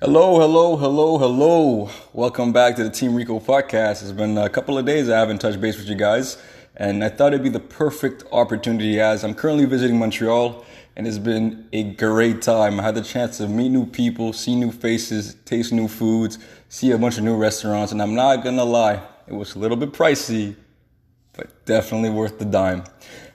Hello, hello, hello, hello. Welcome back to the Team Rico podcast. It's been a couple of days I haven't touched base with you guys, and I thought it'd be the perfect opportunity as I'm currently visiting Montreal, and it's been a great time. I had the chance to meet new people, see new faces, taste new foods, see a bunch of new restaurants, and I'm not gonna lie, it was a little bit pricey, but definitely worth the dime.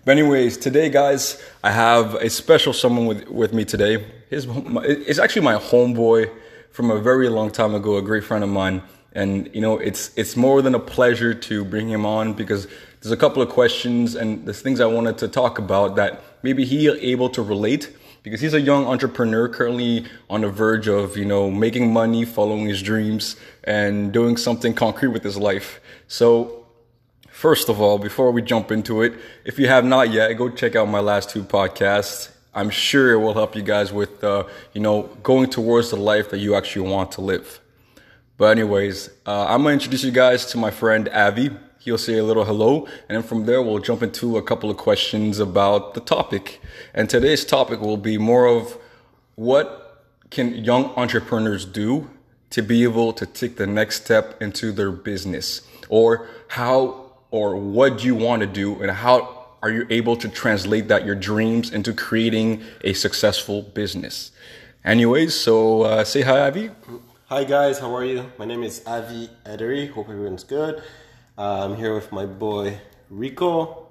But anyways, today, guys, I have a special someone with, with me today. His, it's actually my homeboy from a very long time ago, a great friend of mine. And you know, it's it's more than a pleasure to bring him on because there's a couple of questions and there's things I wanted to talk about that maybe he able to relate because he's a young entrepreneur currently on the verge of you know making money, following his dreams, and doing something concrete with his life. So. First of all, before we jump into it, if you have not yet, go check out my last two podcasts. I'm sure it will help you guys with, uh, you know, going towards the life that you actually want to live. But anyways, uh, I'm gonna introduce you guys to my friend Avi. He'll say a little hello, and then from there we'll jump into a couple of questions about the topic. And today's topic will be more of what can young entrepreneurs do to be able to take the next step into their business, or how, or what do you want to do, and how are you able to translate that your dreams into creating a successful business? Anyways, so uh, say hi, Avi. Hi guys, how are you? My name is Avi Edery. Hope everyone's good. Uh, I'm here with my boy Rico.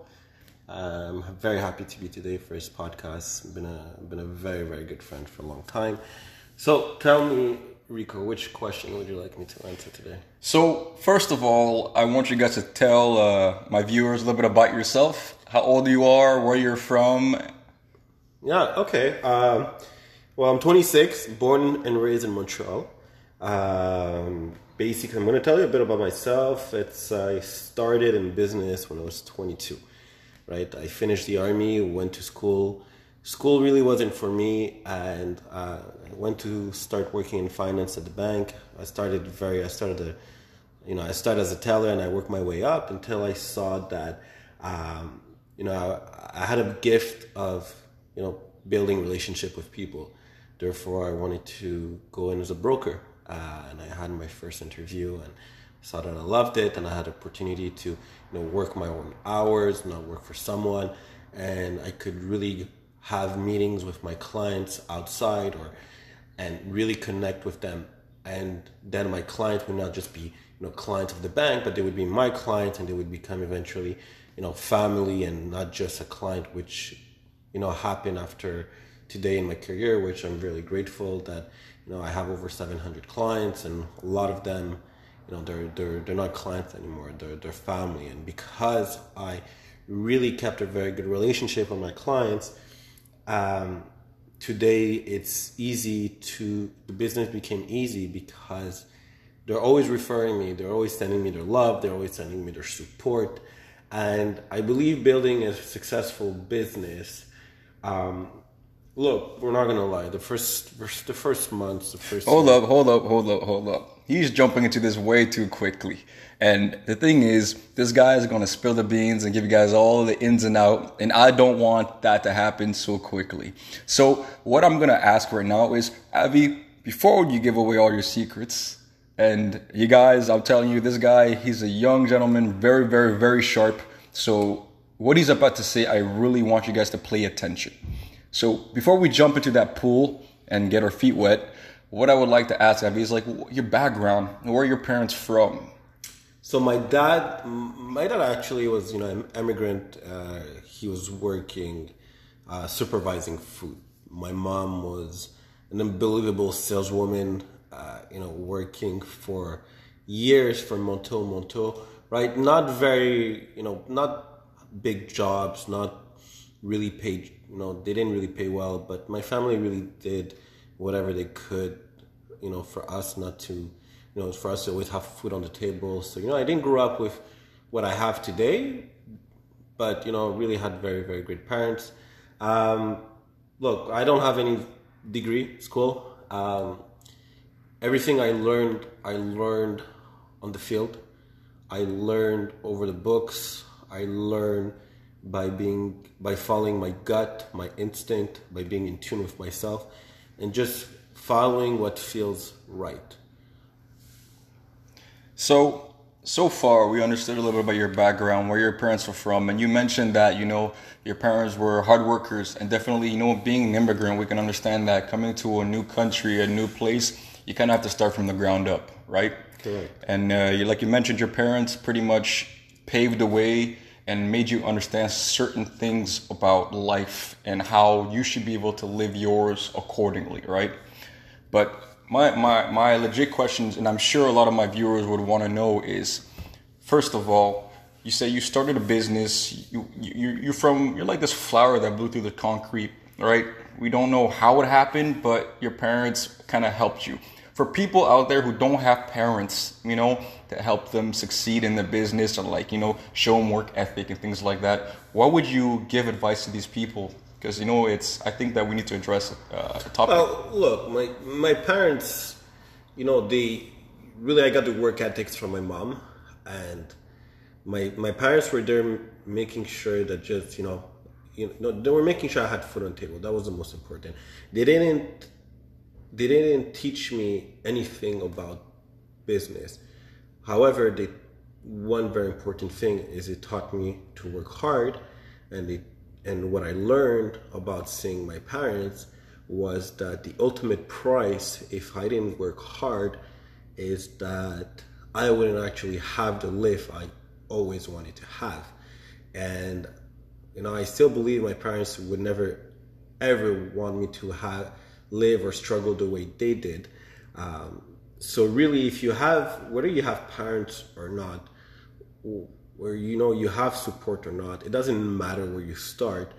I'm very happy to be today for his podcast. Been a been a very very good friend for a long time. So tell me, Rico, which question would you like me to answer today? So first of all, I want you guys to tell uh, my viewers a little bit about yourself how old you are, where you're from. Yeah, okay. Um, well, I'm 26, born and raised in Montreal. Um, basically, I'm going to tell you a bit about myself. It's I started in business when I was 22. Right, I finished the army, went to school. School really wasn't for me, and uh, I went to start working in finance at the bank. I started very, I started a, you know, I started as a teller, and I worked my way up until I saw that um, you know, I, I had a gift of, you know, building relationship with people. Therefore, I wanted to go in as a broker. Uh, and I had my first interview and saw that I loved it and I had opportunity to, you know, work my own hours, not work for someone. And I could really have meetings with my clients outside or, and really connect with them. And then my clients would not just be, you know, clients of the bank, but they would be my clients and they would become eventually, you know family and not just a client which you know happened after today in my career which i'm really grateful that you know i have over 700 clients and a lot of them you know they're they're they're not clients anymore. They're they're family. And because i really kept a very good relationship with my clients um, today it's easy to the business became easy because they're always referring me. They're always sending me their love. They're always sending me their support and I believe building a successful business. Um, look, we're not gonna lie. The first, the first months, the first. Hold up! Hold up! Hold up! Hold up! He's jumping into this way too quickly. And the thing is, this guy is gonna spill the beans and give you guys all the ins and out. And I don't want that to happen so quickly. So what I'm gonna ask right now is, Avi, before you give away all your secrets, and you guys, I'm telling you, this guy, he's a young gentleman, very, very, very sharp. So, what he's about to say, I really want you guys to pay attention. So, before we jump into that pool and get our feet wet, what I would like to ask Avi is like your background, where are your parents from? So my dad, my dad actually was, you know, an immigrant. Uh, he was working, uh, supervising food. My mom was an unbelievable saleswoman you know, working for years for Monto Monto, right? Not very, you know, not big jobs, not really paid, you know, they didn't really pay well, but my family really did whatever they could, you know, for us not to, you know, for us to always have food on the table. So, you know, I didn't grow up with what I have today, but, you know, really had very, very great parents. Um, look, I don't have any degree, school. Um, everything I learned, I learned on the field. I learned over the books. I learned by being by following my gut, my instinct, by being in tune with myself, and just following what feels right. So, so far we understood a little bit about your background, where your parents were from, and you mentioned that you know your parents were hard workers, and definitely you know being an immigrant, we can understand that coming to a new country, a new place, you kind of have to start from the ground up, right? Correct. And uh, you, like you mentioned, your parents pretty much paved the way and made you understand certain things about life and how you should be able to live yours accordingly, right? But my, my, my legit questions, and I'm sure a lot of my viewers would want to know is, first of all, you say you started a business, you, you, you're from, you're like this flower that blew through the concrete, right? We don't know how it happened, but your parents kind of helped you for people out there who don't have parents, you know, to help them succeed in the business or like, you know, show them work ethic and things like that, what would you give advice to these people? Because, you know, it's, I think that we need to address uh, a topic. Well, look, my, my parents, you know, they really, I got the work ethics from my mom and my, my parents were there making sure that just, you know, you know, they were making sure I had food on the table. That was the most important. They didn't they didn't teach me anything about business. However, they, one very important thing is it taught me to work hard, and it, and what I learned about seeing my parents was that the ultimate price, if I didn't work hard, is that I wouldn't actually have the life I always wanted to have, and you know I still believe my parents would never ever want me to have live or struggle the way they did. Um, so really, if you have, whether you have parents or not, where you know you have support or not, it doesn't matter where you start.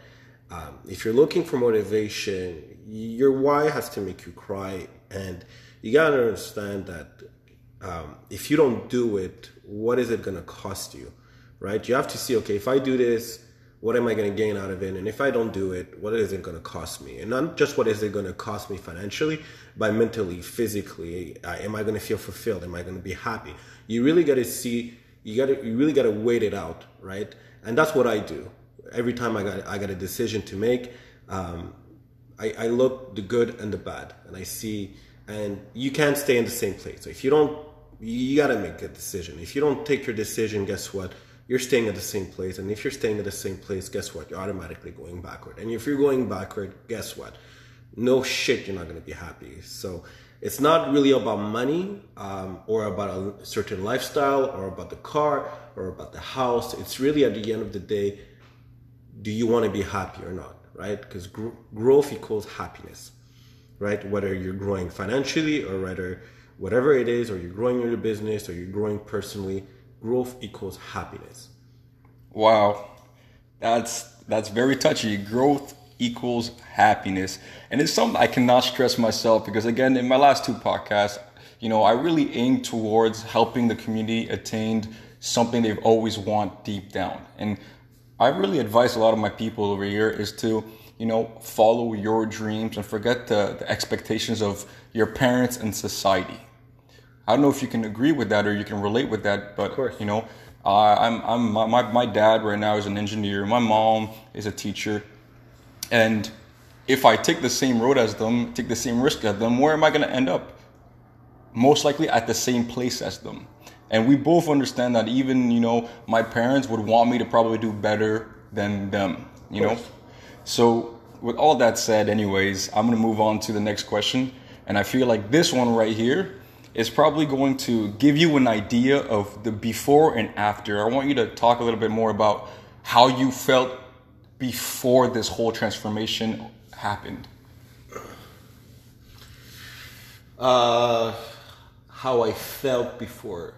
Um, if you're looking for motivation, your why has to make you cry, and you gotta understand that um, if you don't do it, what is it gonna cost you, right? You have to see, okay, if I do this, what am I going to gain out of it? And if I don't do it, what is it going to cost me? And not just what is it going to cost me financially, but mentally, physically. Uh, am I going to feel fulfilled? Am I going to be happy? You really got to see. You got to. You really got to wait it out, right? And that's what I do. Every time I got I got a decision to make, um, I, I look the good and the bad, and I see. And you can't stay in the same place. So if you don't, you got to make a decision. If you don't take your decision, guess what? You're staying at the same place. And if you're staying at the same place, guess what? You're automatically going backward. And if you're going backward, guess what? No shit, you're not going to be happy. So it's not really about money um, or about a certain lifestyle or about the car or about the house. It's really at the end of the day, do you want to be happy or not? Right? Because gr- growth equals happiness, right? Whether you're growing financially or whether whatever it is, or you're growing your business or you're growing personally, growth equals happiness. Wow. That's that's very touchy. Growth equals happiness. And it's something I cannot stress myself because again, in my last two podcasts, you know, I really aim towards helping the community attain something they've always want deep down. And I really advise a lot of my people over here is to, you know, follow your dreams and forget the, the expectations of your parents and society. I don't know if you can agree with that or you can relate with that, but you know, uh, I'm I'm my, my dad right now is an engineer. My mom is a teacher, and if I take the same road as them, take the same risk as them, where am I going to end up? Most likely at the same place as them. And we both understand that even you know my parents would want me to probably do better than them. You know, so with all that said, anyways, I'm going to move on to the next question, and I feel like this one right here is probably going to give you an idea of the before and after. I want you to talk a little bit more about how you felt before this whole transformation happened. Uh, how I felt before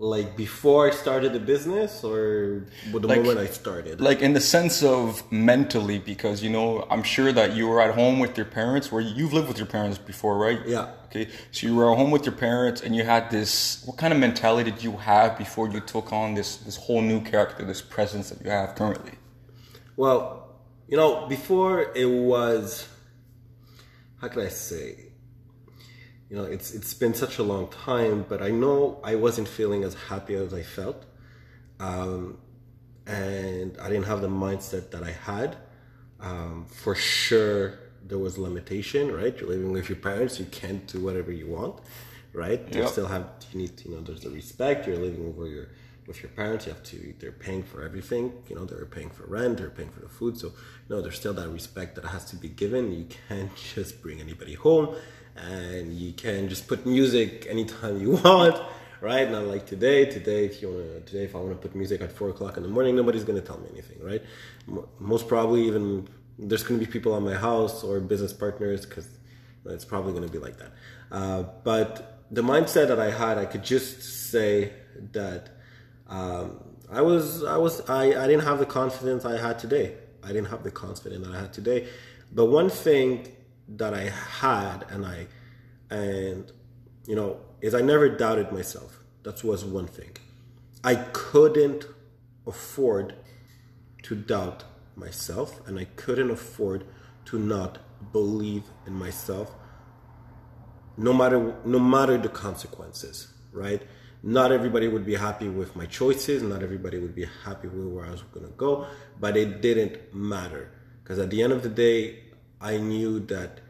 like before I started the business or the like, moment I started? Like in the sense of mentally, because you know, I'm sure that you were at home with your parents, where you've lived with your parents before, right? Yeah. Okay, so you were at home with your parents, and you had this. What kind of mentality did you have before you took on this this whole new character, this presence that you have currently? Well, you know, before it was. How can I say? You know, it's it's been such a long time, but I know I wasn't feeling as happy as I felt, um, and I didn't have the mindset that I had. Um, for sure, there was limitation, right? You're living with your parents, you can't do whatever you want, right? You still have you need you know there's the respect. You're living over your with your parents. You have to they're paying for everything. You know they're paying for rent, they're paying for the food. So no, there's still that respect that has to be given. You can't just bring anybody home, and you can just put music anytime you want. Right, not like today. Today, if you wanna, today, if I want to put music at four o'clock in the morning, nobody's gonna tell me anything, right? Most probably, even there's gonna be people at my house or business partners because it's probably gonna be like that. Uh, but the mindset that I had, I could just say that um, I was, I was, I, I didn't have the confidence I had today. I didn't have the confidence that I had today. But one thing that I had, and I, and you know, is I never doubted myself. That was one thing. I couldn't afford to doubt myself, and I couldn't afford to not believe in myself no matter no matter the consequences right not everybody would be happy with my choices not everybody would be happy with where i was going to go but it didn't matter because at the end of the day i knew that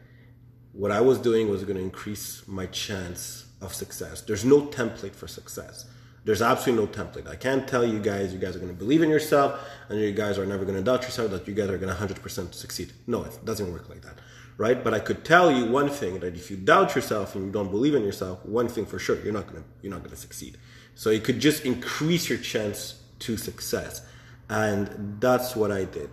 what i was doing was going to increase my chance of success there's no template for success there's absolutely no template i can't tell you guys you guys are going to believe in yourself and you guys are never going to doubt yourself that you guys are going to 100% succeed no it doesn't work like that right? But I could tell you one thing that if you doubt yourself and you don't believe in yourself, one thing for sure, you're not gonna you're not gonna succeed. So it could just increase your chance to success, and that's what I did.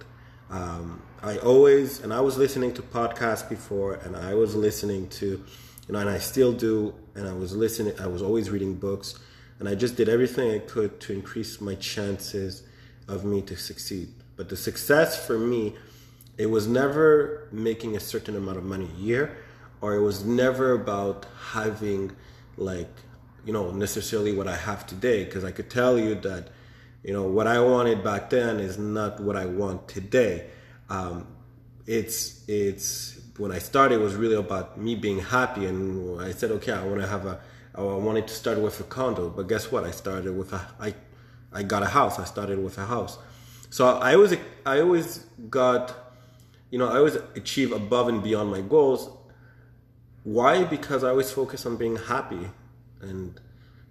Um, I always and I was listening to podcasts before, and I was listening to, you know, and I still do, and I was listening. I was always reading books, and I just did everything I could to increase my chances of me to succeed. But the success for me it was never making a certain amount of money a year or it was never about having like you know necessarily what i have today because i could tell you that you know what i wanted back then is not what i want today. Um, it's it's when i started was really about me being happy and i said okay i want to have a i wanted to start with a condo. But guess what? I started with a i i got a house. I started with a house. So i always i always got you know, I always achieve above and beyond my goals. Why? Because I always focus on being happy, and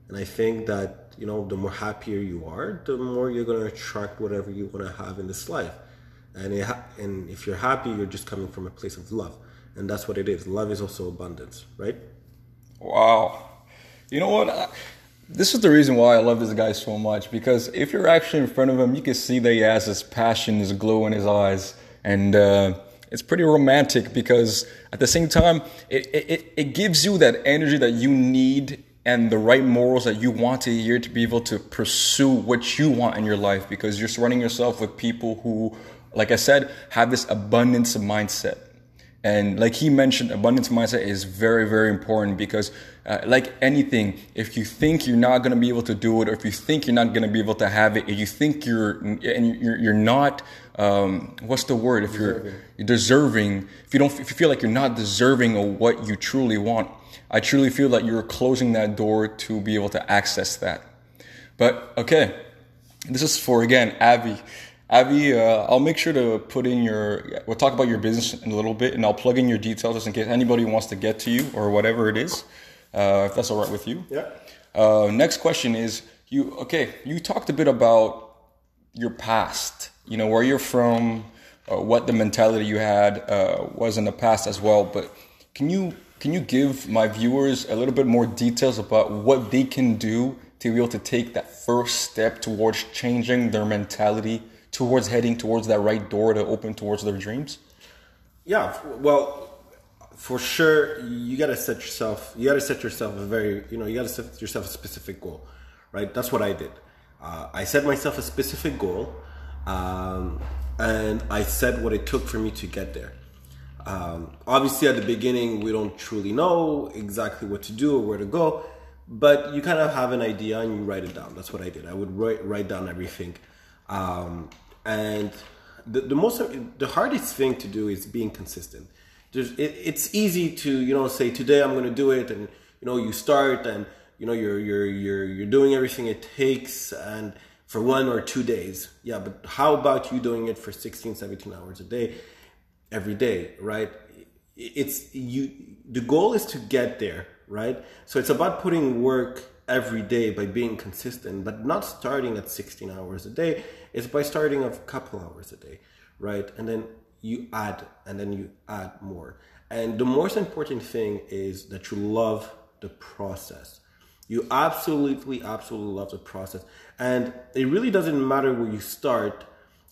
and I think that you know, the more happier you are, the more you're going to attract whatever you want to have in this life. And it ha- and if you're happy, you're just coming from a place of love, and that's what it is. Love is also abundance, right? Wow. You know what? I, this is the reason why I love this guy so much because if you're actually in front of him, you can see that he has his passion, his glow in his eyes, and uh, it's pretty romantic because at the same time, it, it, it gives you that energy that you need and the right morals that you want to hear to be able to pursue what you want in your life because you're surrounding yourself with people who, like I said, have this abundance mindset. And like he mentioned, abundance mindset is very, very important because, uh, like anything, if you think you're not going to be able to do it, or if you think you're not going to be able to have it, if you think you're and you're, you're not, um, what's the word? If you're, you're deserving, if you don't, if you feel like you're not deserving of what you truly want, I truly feel that you're closing that door to be able to access that. But okay, this is for again, Avi. Avi, uh, I'll make sure to put in your. We'll talk about your business in a little bit, and I'll plug in your details just in case anybody wants to get to you or whatever it is, uh, if that's all right with you. Yeah. Uh, next question is you. Okay, you talked a bit about your past. You know where you're from, uh, what the mentality you had uh, was in the past as well. But can you can you give my viewers a little bit more details about what they can do to be able to take that first step towards changing their mentality? towards heading towards that right door to open towards their dreams? Yeah, well, for sure, you gotta set yourself. You gotta set yourself a very, you know, you gotta set yourself a specific goal, right? That's what I did. Uh, I set myself a specific goal, um, and I said what it took for me to get there. Um, obviously, at the beginning, we don't truly know exactly what to do or where to go, but you kind of have an idea and you write it down. That's what I did. I would write write down everything. Um, and the, the most the hardest thing to do is being consistent it, it's easy to you know say today i'm going to do it and you know you start and you know you're you're you're you're doing everything it takes and for one or two days yeah but how about you doing it for 16 17 hours a day every day right? It's you the goal is to get there right? So it's about putting work every day by being consistent but not starting at 16 hours a day. It's by starting a couple hours a day right? And then you add and then you add more. And the most important thing is that you love the process. You absolutely absolutely love the process. And it really doesn't matter where you start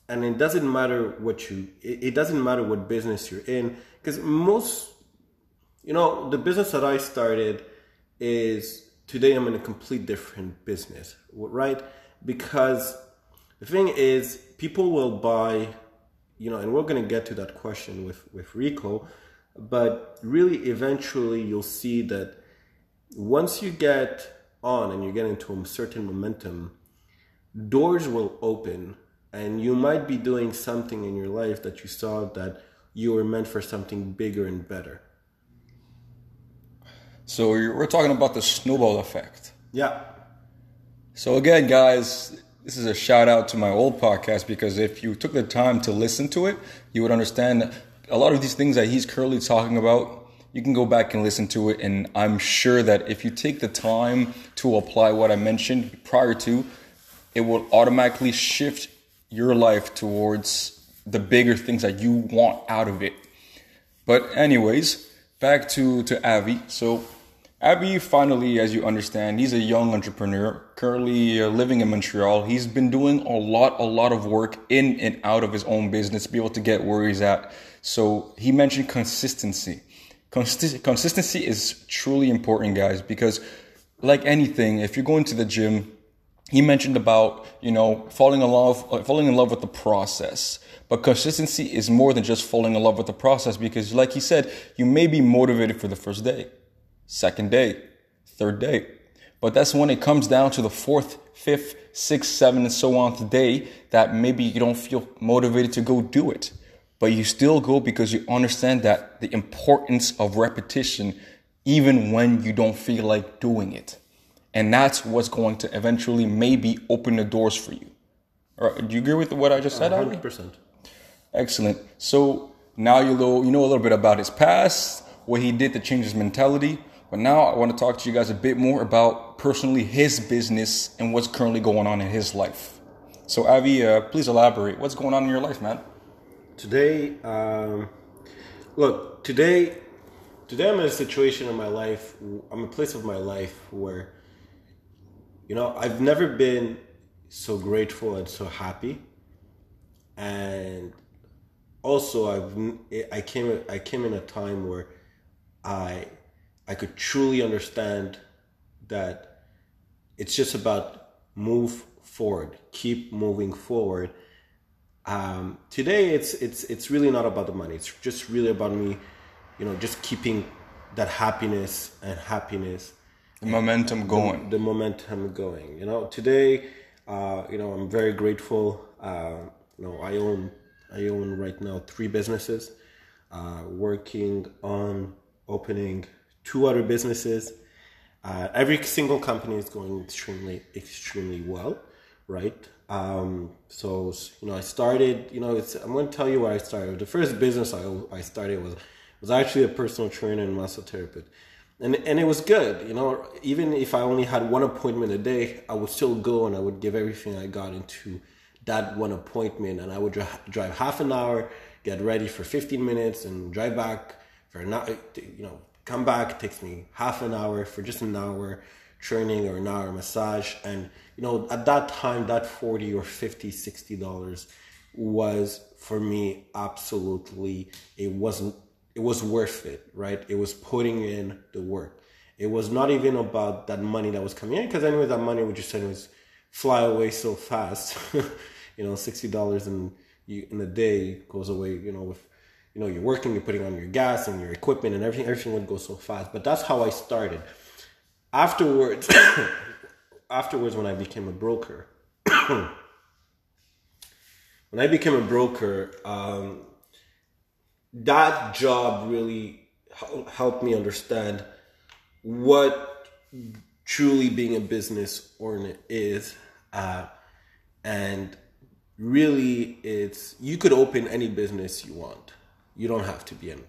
and it doesn't matter what you it, doesn't matter what business you're in because most you know the business that i started is today i'm in a complete different business right? Because the thing is people will buy you know and we're going to get to that question with with rico but really eventually you'll see that once you get on and you get into a certain momentum doors will open and you might be doing something in your life that you saw that you were meant for something bigger and better. So we're talking about the snowball effect. Yeah. So again, guys, this is a shout out to my old podcast because if you took the time to listen to it, you would understand a lot of these things that he's currently talking about. You can go back and listen to it, and I'm sure that if you take the time to apply what I mentioned prior to, it will automatically shift your life towards the bigger things that you want out of it. But anyways, back to to Avi. So Avi finally, as you understand, he's a young entrepreneur currently uh, living in Montreal. He's been doing a lot, a lot of work in and out of his own business to be able to get where he's at. So he mentioned consistency. Consi- consistency is truly important, guys, because like anything, if you're going to the gym he mentioned about you know falling in love uh, falling in love with the process. But consistency is more than just falling in love with the process because like he said you may be motivated for the first day second day third day. But that's when it comes down to the fourth fifth sixth seventh and so on today that maybe you don't feel motivated to go do it. But you still go because you understand that the importance of repetition even when you don't feel like doing it and that's what's going to eventually maybe open the doors for you. All right, do you agree with what I just said? 100%. Excellent. So now you know, you know a little bit about his past, what he did to change his mentality. But now I want to talk to you guys a bit more about personally his business and what's currently going on in his life. So Avi, uh, please elaborate. What's going on in your life, man? Today, um, look, today, today I'm in a situation in my life. I'm in a place of my life where you know, I've never been so grateful and so happy. And also, I've I came I came in a time where I I could truly understand that it's just about move forward, keep moving forward. Um, today, it's it's it's really not about the money. It's just really about me, you know, just keeping that happiness and happiness momentum going. The, the momentum going. You know, today, uh, you know, I'm very grateful. Uh, you know, I own I own right now three businesses, uh, working on opening two other businesses. Uh, every single company is going extremely extremely well, right? Um, so you know, I started. You know, it's I'm going to tell you where I started. The first business I I started was was actually a personal trainer and massotherapist and and it was good. You know, even if I only had one appointment a day, I would still go and I would give everything I got into that one appointment, and I would drive half an hour, get ready for 15 minutes, and drive back for an hour. You know, come back it takes me half an hour for just an hour training or an hour massage, and you know, at that time, that 40 or 50, 60 dollars was for me absolutely it wasn't it was worth it, right? It was putting in the work. It was not even about that money that was coming in, because anyway, that money would just anyways fly away so fast. you know, sixty dollars in you in a day goes away. You know, with you know you're working, you're putting on your gas and your equipment and everything. Everything would go so fast. But that's how I started. Afterwards, afterwards, when I became a broker, when I became a broker. Um, that job really helped me understand what truly being a business owner is uh, and really it's you could open any business you want you don't have to be in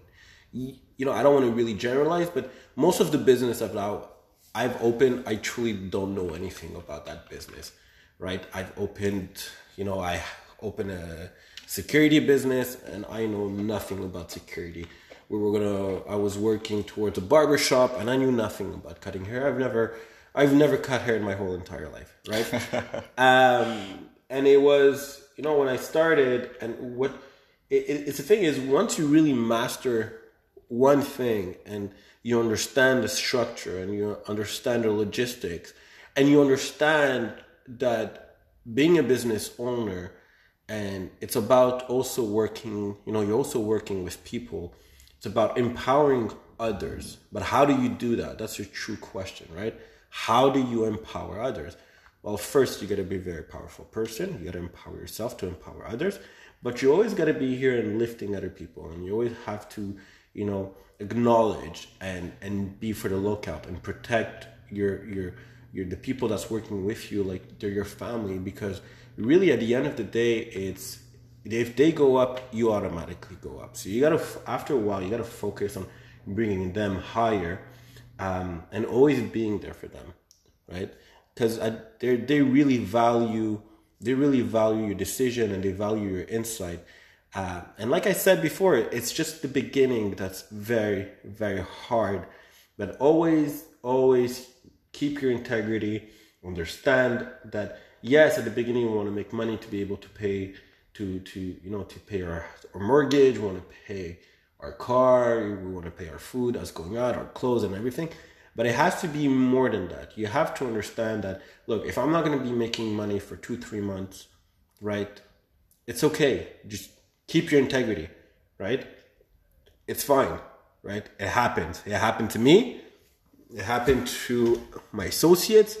you know, I don't want to really generalize, but most of the business I've now I've opened, I truly don't know anything about that business, right? I've opened, you know, I opened a security business and I know nothing about security. We were gonna, I was working towards a barber shop and I knew nothing about cutting hair. I've never, I've never cut hair in my whole entire life, right? um, and it was, you know, when I started and what, it, it, it's the thing is once you really master one thing and you understand the structure and you understand the logistics and you understand that being a business owner and it's about also working you know you're also working with people. It's about empowering others. But how do you do that? That's your true question right? How do you empower others? Well first you got to be a very powerful person. You got to empower yourself to empower others. But you always got to be here and lifting other people. And you always have to you know acknowledge and and be for the lookout and protect your your your the people that's working with you like they're your family. Because really at the end of the day it's if they go up you automatically go up so you gotta after a while you gotta focus on bringing them higher um, and always being there for them right because they they really value they really value your decision and they value your insight uh, and like I said before, it's just the beginning that's very, very hard. But always, always keep your integrity. Understand that yes, at the beginning we want to make money to be able to pay to to you know to pay our, our mortgage. We want to pay our car. We want to pay our food us going out, our clothes, and everything. But it has to be more than that. You have to understand that. Look, if I'm not going to be making money for two, three months, right? It's okay. Just keep your integrity, right? It's fine, right? It happened. It happened to me. It happened to my associates.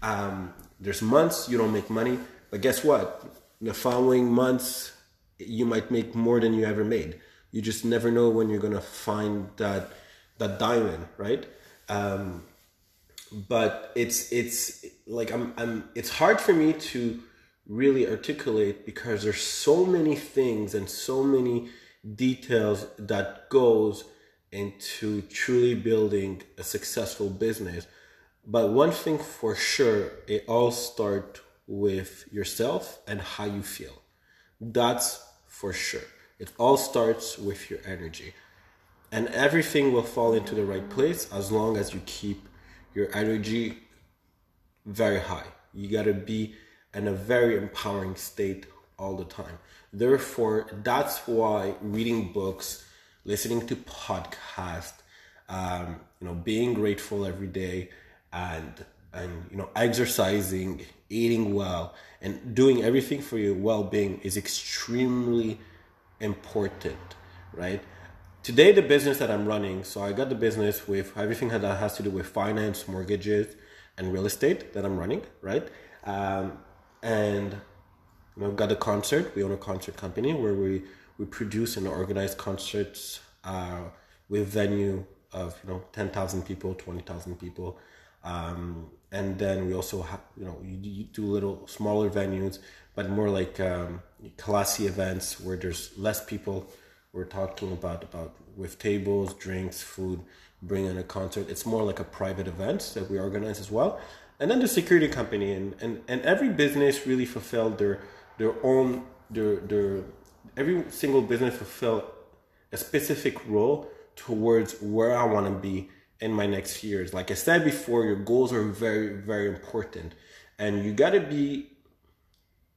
Um, there's months you don't make money, but guess what? The following months, you might make more than you ever made. You just never know when you're gonna find that that diamond, right? Um, but it's it's like I'm I'm. It's hard for me to really articulate because there's so many things and so many details that goes into truly building a successful business but one thing for sure it all starts with yourself and how you feel. That's for sure. It all starts with your energy. And everything will fall into the right place as long as you keep your energy very high. You got to be in a very empowering state all the time. Therefore, that's why reading books, listening to podcasts, um, you know, being grateful every day, and and you know, exercising, eating well, and doing everything for your well-being is extremely important, right? Today, the business that I'm running, so I got the business with everything that has to do with finance, mortgages, and real estate that I'm running, right? Um, and you know, got a concert. We own a concert company where we we produce and organize concerts uh, with venue of you know ten thousand people, twenty thousand people, um, and then we also have you know you, you, do little smaller venues, but more like um, classy events where there's less people. We're talking about about with tables, drinks, food, bringing in a concert. It's more like a private event that we organize as well and then the security company and, and, and every business really fulfilled their their own their their every single business fulfilled a specific role towards where I want to be in my next years. Like I said before, your goals are very, very important. And you gotta be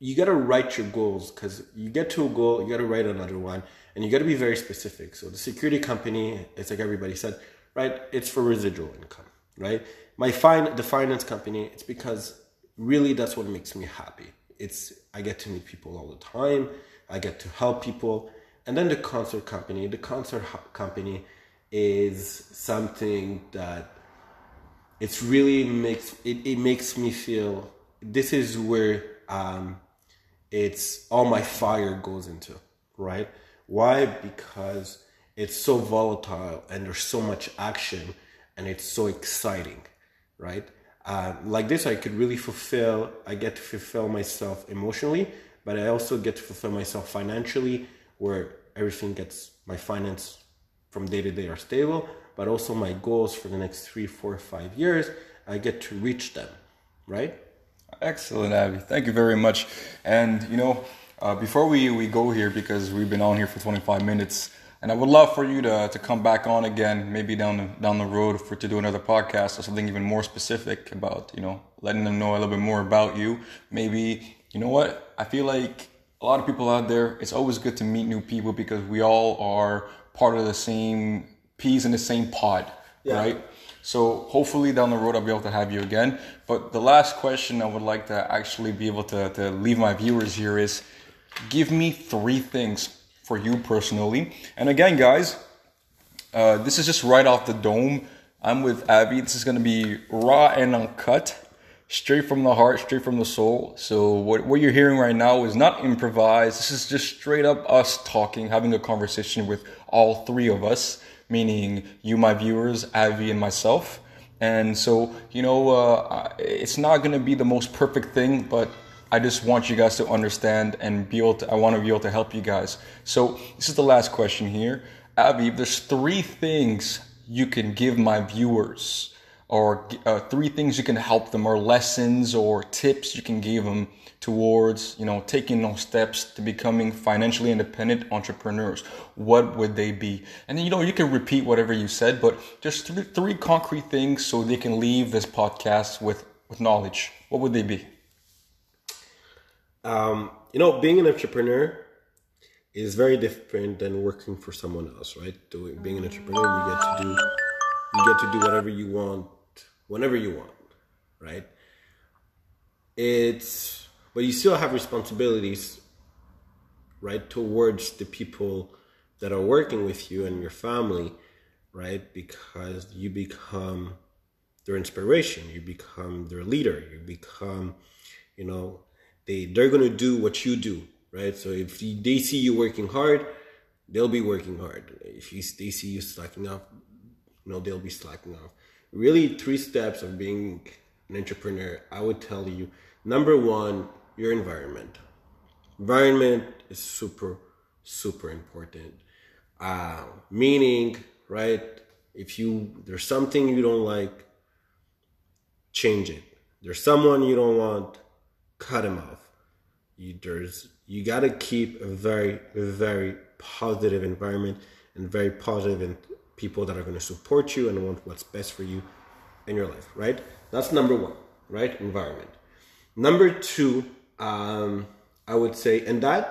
you gotta write your goals because you get to a goal, you gotta write another one, and you gotta be very specific. So the security company, it's like everybody said, right? It's for residual income, right? my fine the finance company it's because really that's what makes me happy it's i get to meet people all the time i get to help people and then the concert company the concert company is something that it's really makes it, it makes me feel this is where um it's all my fire goes into right why because it's so volatile and there's so much action and it's so exciting right? Uh, like this, I could really fulfill, I get to fulfill myself emotionally, but I also get to fulfill myself financially, where everything gets my finance from day to day are stable, but also my goals for the next three, four, five years, I get to reach them, right? Excellent, Avi. Thank you very much. And you know, uh, before we, we go here, because we've been on here for 25 minutes, and I would love for you to, to come back on again, maybe down the, down the road for to do another podcast or something even more specific about, you know, letting them know a little bit more about you. Maybe, you know what? I feel like a lot of people out there, it's always good to meet new people because we all are part of the same peas in the same pod, yeah. right? So hopefully down the road I'll be able to have you again. But the last question I would like to actually be able to, to leave my viewers here is give me three things for you personally. And again, guys, uh, this is just right off the dome. I'm with Avi. This is going to be raw and uncut, straight from the heart, straight from the soul. So, what, what you're hearing right now is not improvised. This is just straight up us talking, having a conversation with all three of us, meaning you, my viewers, Avi, and myself. And so, you know, uh, it's not going to be the most perfect thing, but I just want you guys to understand and be able to, I want to be able to help you guys. So this is the last question here. Avi, if there's three things you can give my viewers or uh, three things you can help them or lessons or tips you can give them towards, you know, taking those steps to becoming financially independent entrepreneurs, what would they be? And then, you know, you can repeat whatever you said, but just three, three concrete things so they can leave this podcast with, with knowledge. What would they be? um, you know, being an entrepreneur is very different than working for someone else, right? Doing being an entrepreneur, you get to do you get to do whatever you want whenever you want, right? It's but you still have responsibilities, right, towards the people that are working with you and your family, right? Because you become their inspiration, you become their leader, you become, you know, they they're gonna do what you do, right? So if they see you working hard, they'll be working hard. If you, they see you slacking off, you know they'll be slacking off. Really, three steps of being an entrepreneur. I would tell you: number one, your environment. Environment is super, super important. Uh, meaning, right? If you there's something you don't like, change it. There's someone you don't want, cut him off. You, there's you got to keep a very very positive environment and very positive people that are going to support you and want what's best for you in your life right that's number one right environment number two um, i would say and that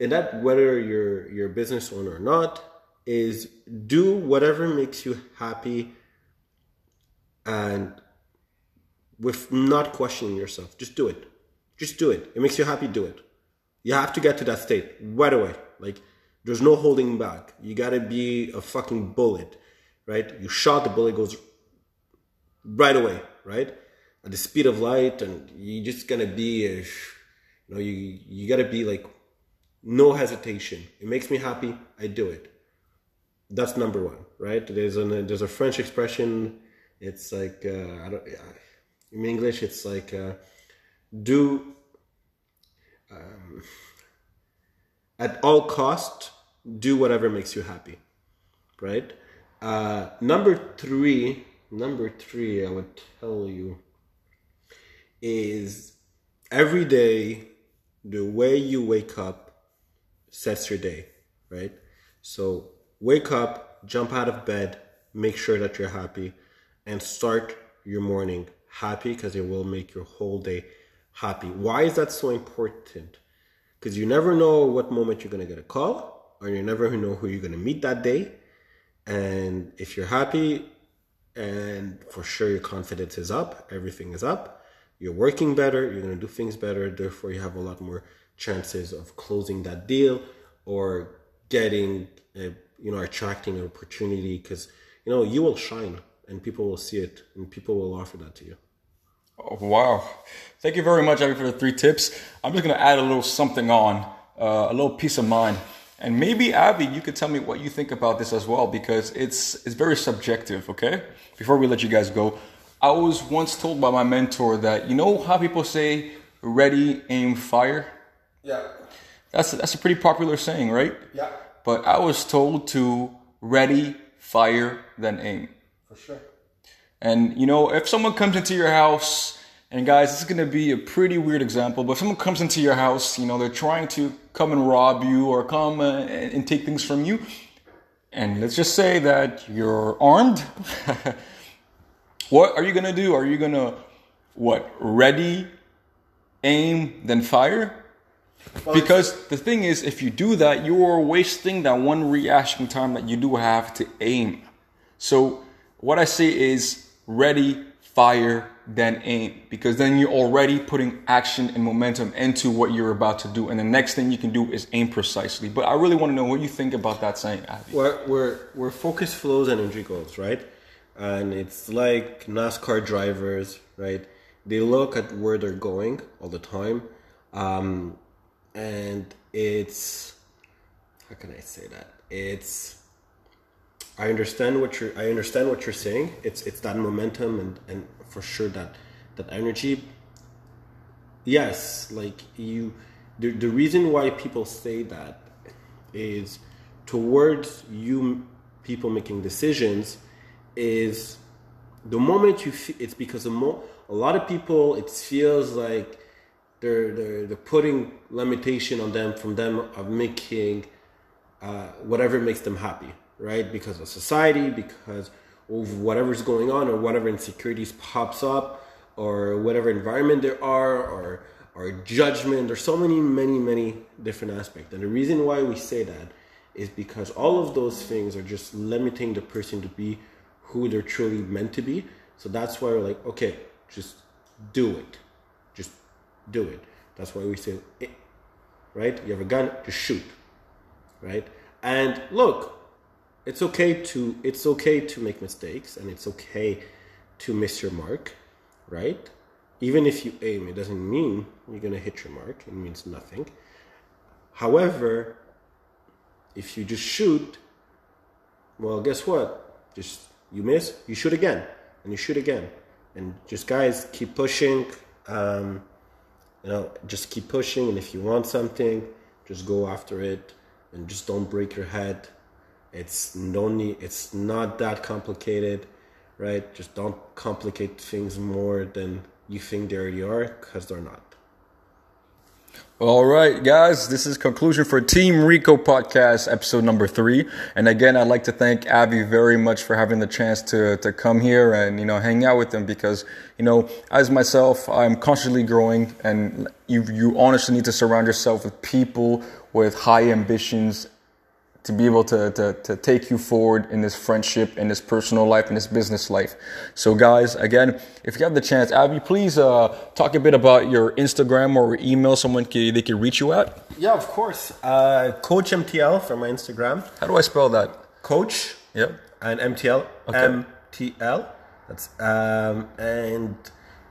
and that whether you're you're business owner or not is do whatever makes you happy and with not questioning yourself just do it just do it. It makes you happy, do it. You have to get to that state right away. Like, there's no holding back. You gotta be a fucking bullet, right? You shot the bullet goes right away, right? At the speed of light, and you just gonna be, you know, you you gotta be like, no hesitation. It makes me happy. I do it. That's number one, right? There's a there's a French expression. It's like uh, I don't in English. It's like. Uh, do um, at all cost do whatever makes you happy right uh, number three number three i would tell you is every day the way you wake up sets your day right so wake up jump out of bed make sure that you're happy and start your morning happy because it will make your whole day happy. Why is that so important? Because you never know what moment you're going to get a call, or you never know who you're going to meet that day. And if you're happy, and for sure your confidence is up, everything is up, you're working better, you're going to do things better, therefore, you have a lot more chances of closing that deal or getting, a, you know, attracting an opportunity because, you know, you will shine and people will see it and people will offer that to you. Oh, wow. Thank you very much, Avi, for the three tips. I'm just going to add a little something on, uh, a little peace of mind. And maybe, Avi, you could tell me what you think about this as well, because it's, it's very subjective, okay? Before we let you guys go, I was once told by my mentor that, you know how people say, ready, aim, fire? Yeah. That's, that's a pretty popular saying, right? Yeah. But I was told to ready, fire, then aim. For sure. And you know, if someone comes into your house, and guys, this is gonna be a pretty weird example, but if someone comes into your house, you know, they're trying to come and rob you or come uh, and take things from you, and let's just say that you're armed. what are you gonna do? Are you gonna what? Ready, aim, then fire? Because the thing is, if you do that, you're wasting that one reaction time that you do have to aim. So what I say is ready, fire, then aim. Because then you're already putting action and momentum into what you're about to do. And the next thing you can do is aim precisely. But I really want to know what you think about that saying, Avi. We're, we're, we're focus flows and energy goals, right? And it's like NASCAR drivers, right? They look at where they're going all the time. Um, and it's how can I say that? It's I understand what you're I understand what you're saying. It's it's that momentum and and for sure that that energy. Yes, like you the the reason why people say that is towards you people making decisions is the moment you feel, it's because the mo- a lot of people it feels like they're they're they're putting limitation on them from them of making uh, whatever makes them happy, right? Because of society, because of whatever's going on, or whatever insecurities pops up, or whatever environment there are, or or judgment. There's so many, many, many different aspects, and the reason why we say that is because all of those things are just limiting the person to be who they're truly meant to be. So that's why we're like, okay, just do it Just do it. That's why we say, eh, right? You have a gun, just shoot, right? And look, it's okay to it's okay to make mistakes, and it's okay to miss your mark, right? Even if you aim, it doesn't mean you're gonna hit your mark. It means nothing. However, if you just shoot, well, guess what? Just you miss, you shoot again, and you shoot again, and just guys keep pushing. Um, you know just keep pushing and if you want something just go after it and just don't break your head it's no need it's not that complicated right just don't complicate things more than you think they already are because they're not all right, guys, this is conclusion for Team Rico podcast, episode number three. And again, I'd like to thank Avi very much for having the chance to, to come here and, you know, hang out with them because, you know, as myself, I'm constantly growing and you, you honestly need to surround yourself with people with high ambitions to be able to, to, to take you forward in this friendship, in this personal life, in this business life. So, guys, again, if you have the chance, Avi, please uh, talk a bit about your Instagram or email someone can, they can reach you at. Yeah, of course. Uh, Coach MTL for my Instagram. How do I spell that? Coach. Yep. And MTL. Okay. MTL. That's um, and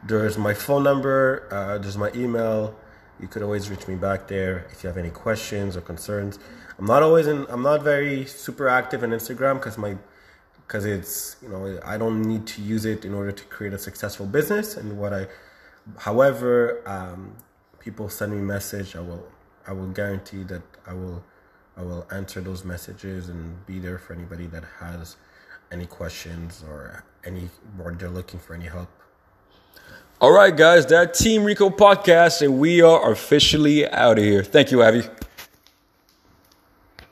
there's my phone number. Uh, there's my email. You could always reach me back there if you have any questions or concerns. I'm not always in. I'm not very super active on Instagram because my because it's you know I don't need to use it in order to create a successful business. And what I, however, um, people send me message, I will I will guarantee that I will I will answer those messages and be there for anybody that has any questions or any or they're looking for any help. All right, guys, that Team Rico podcast, and we are officially out of here. Thank you, Avi.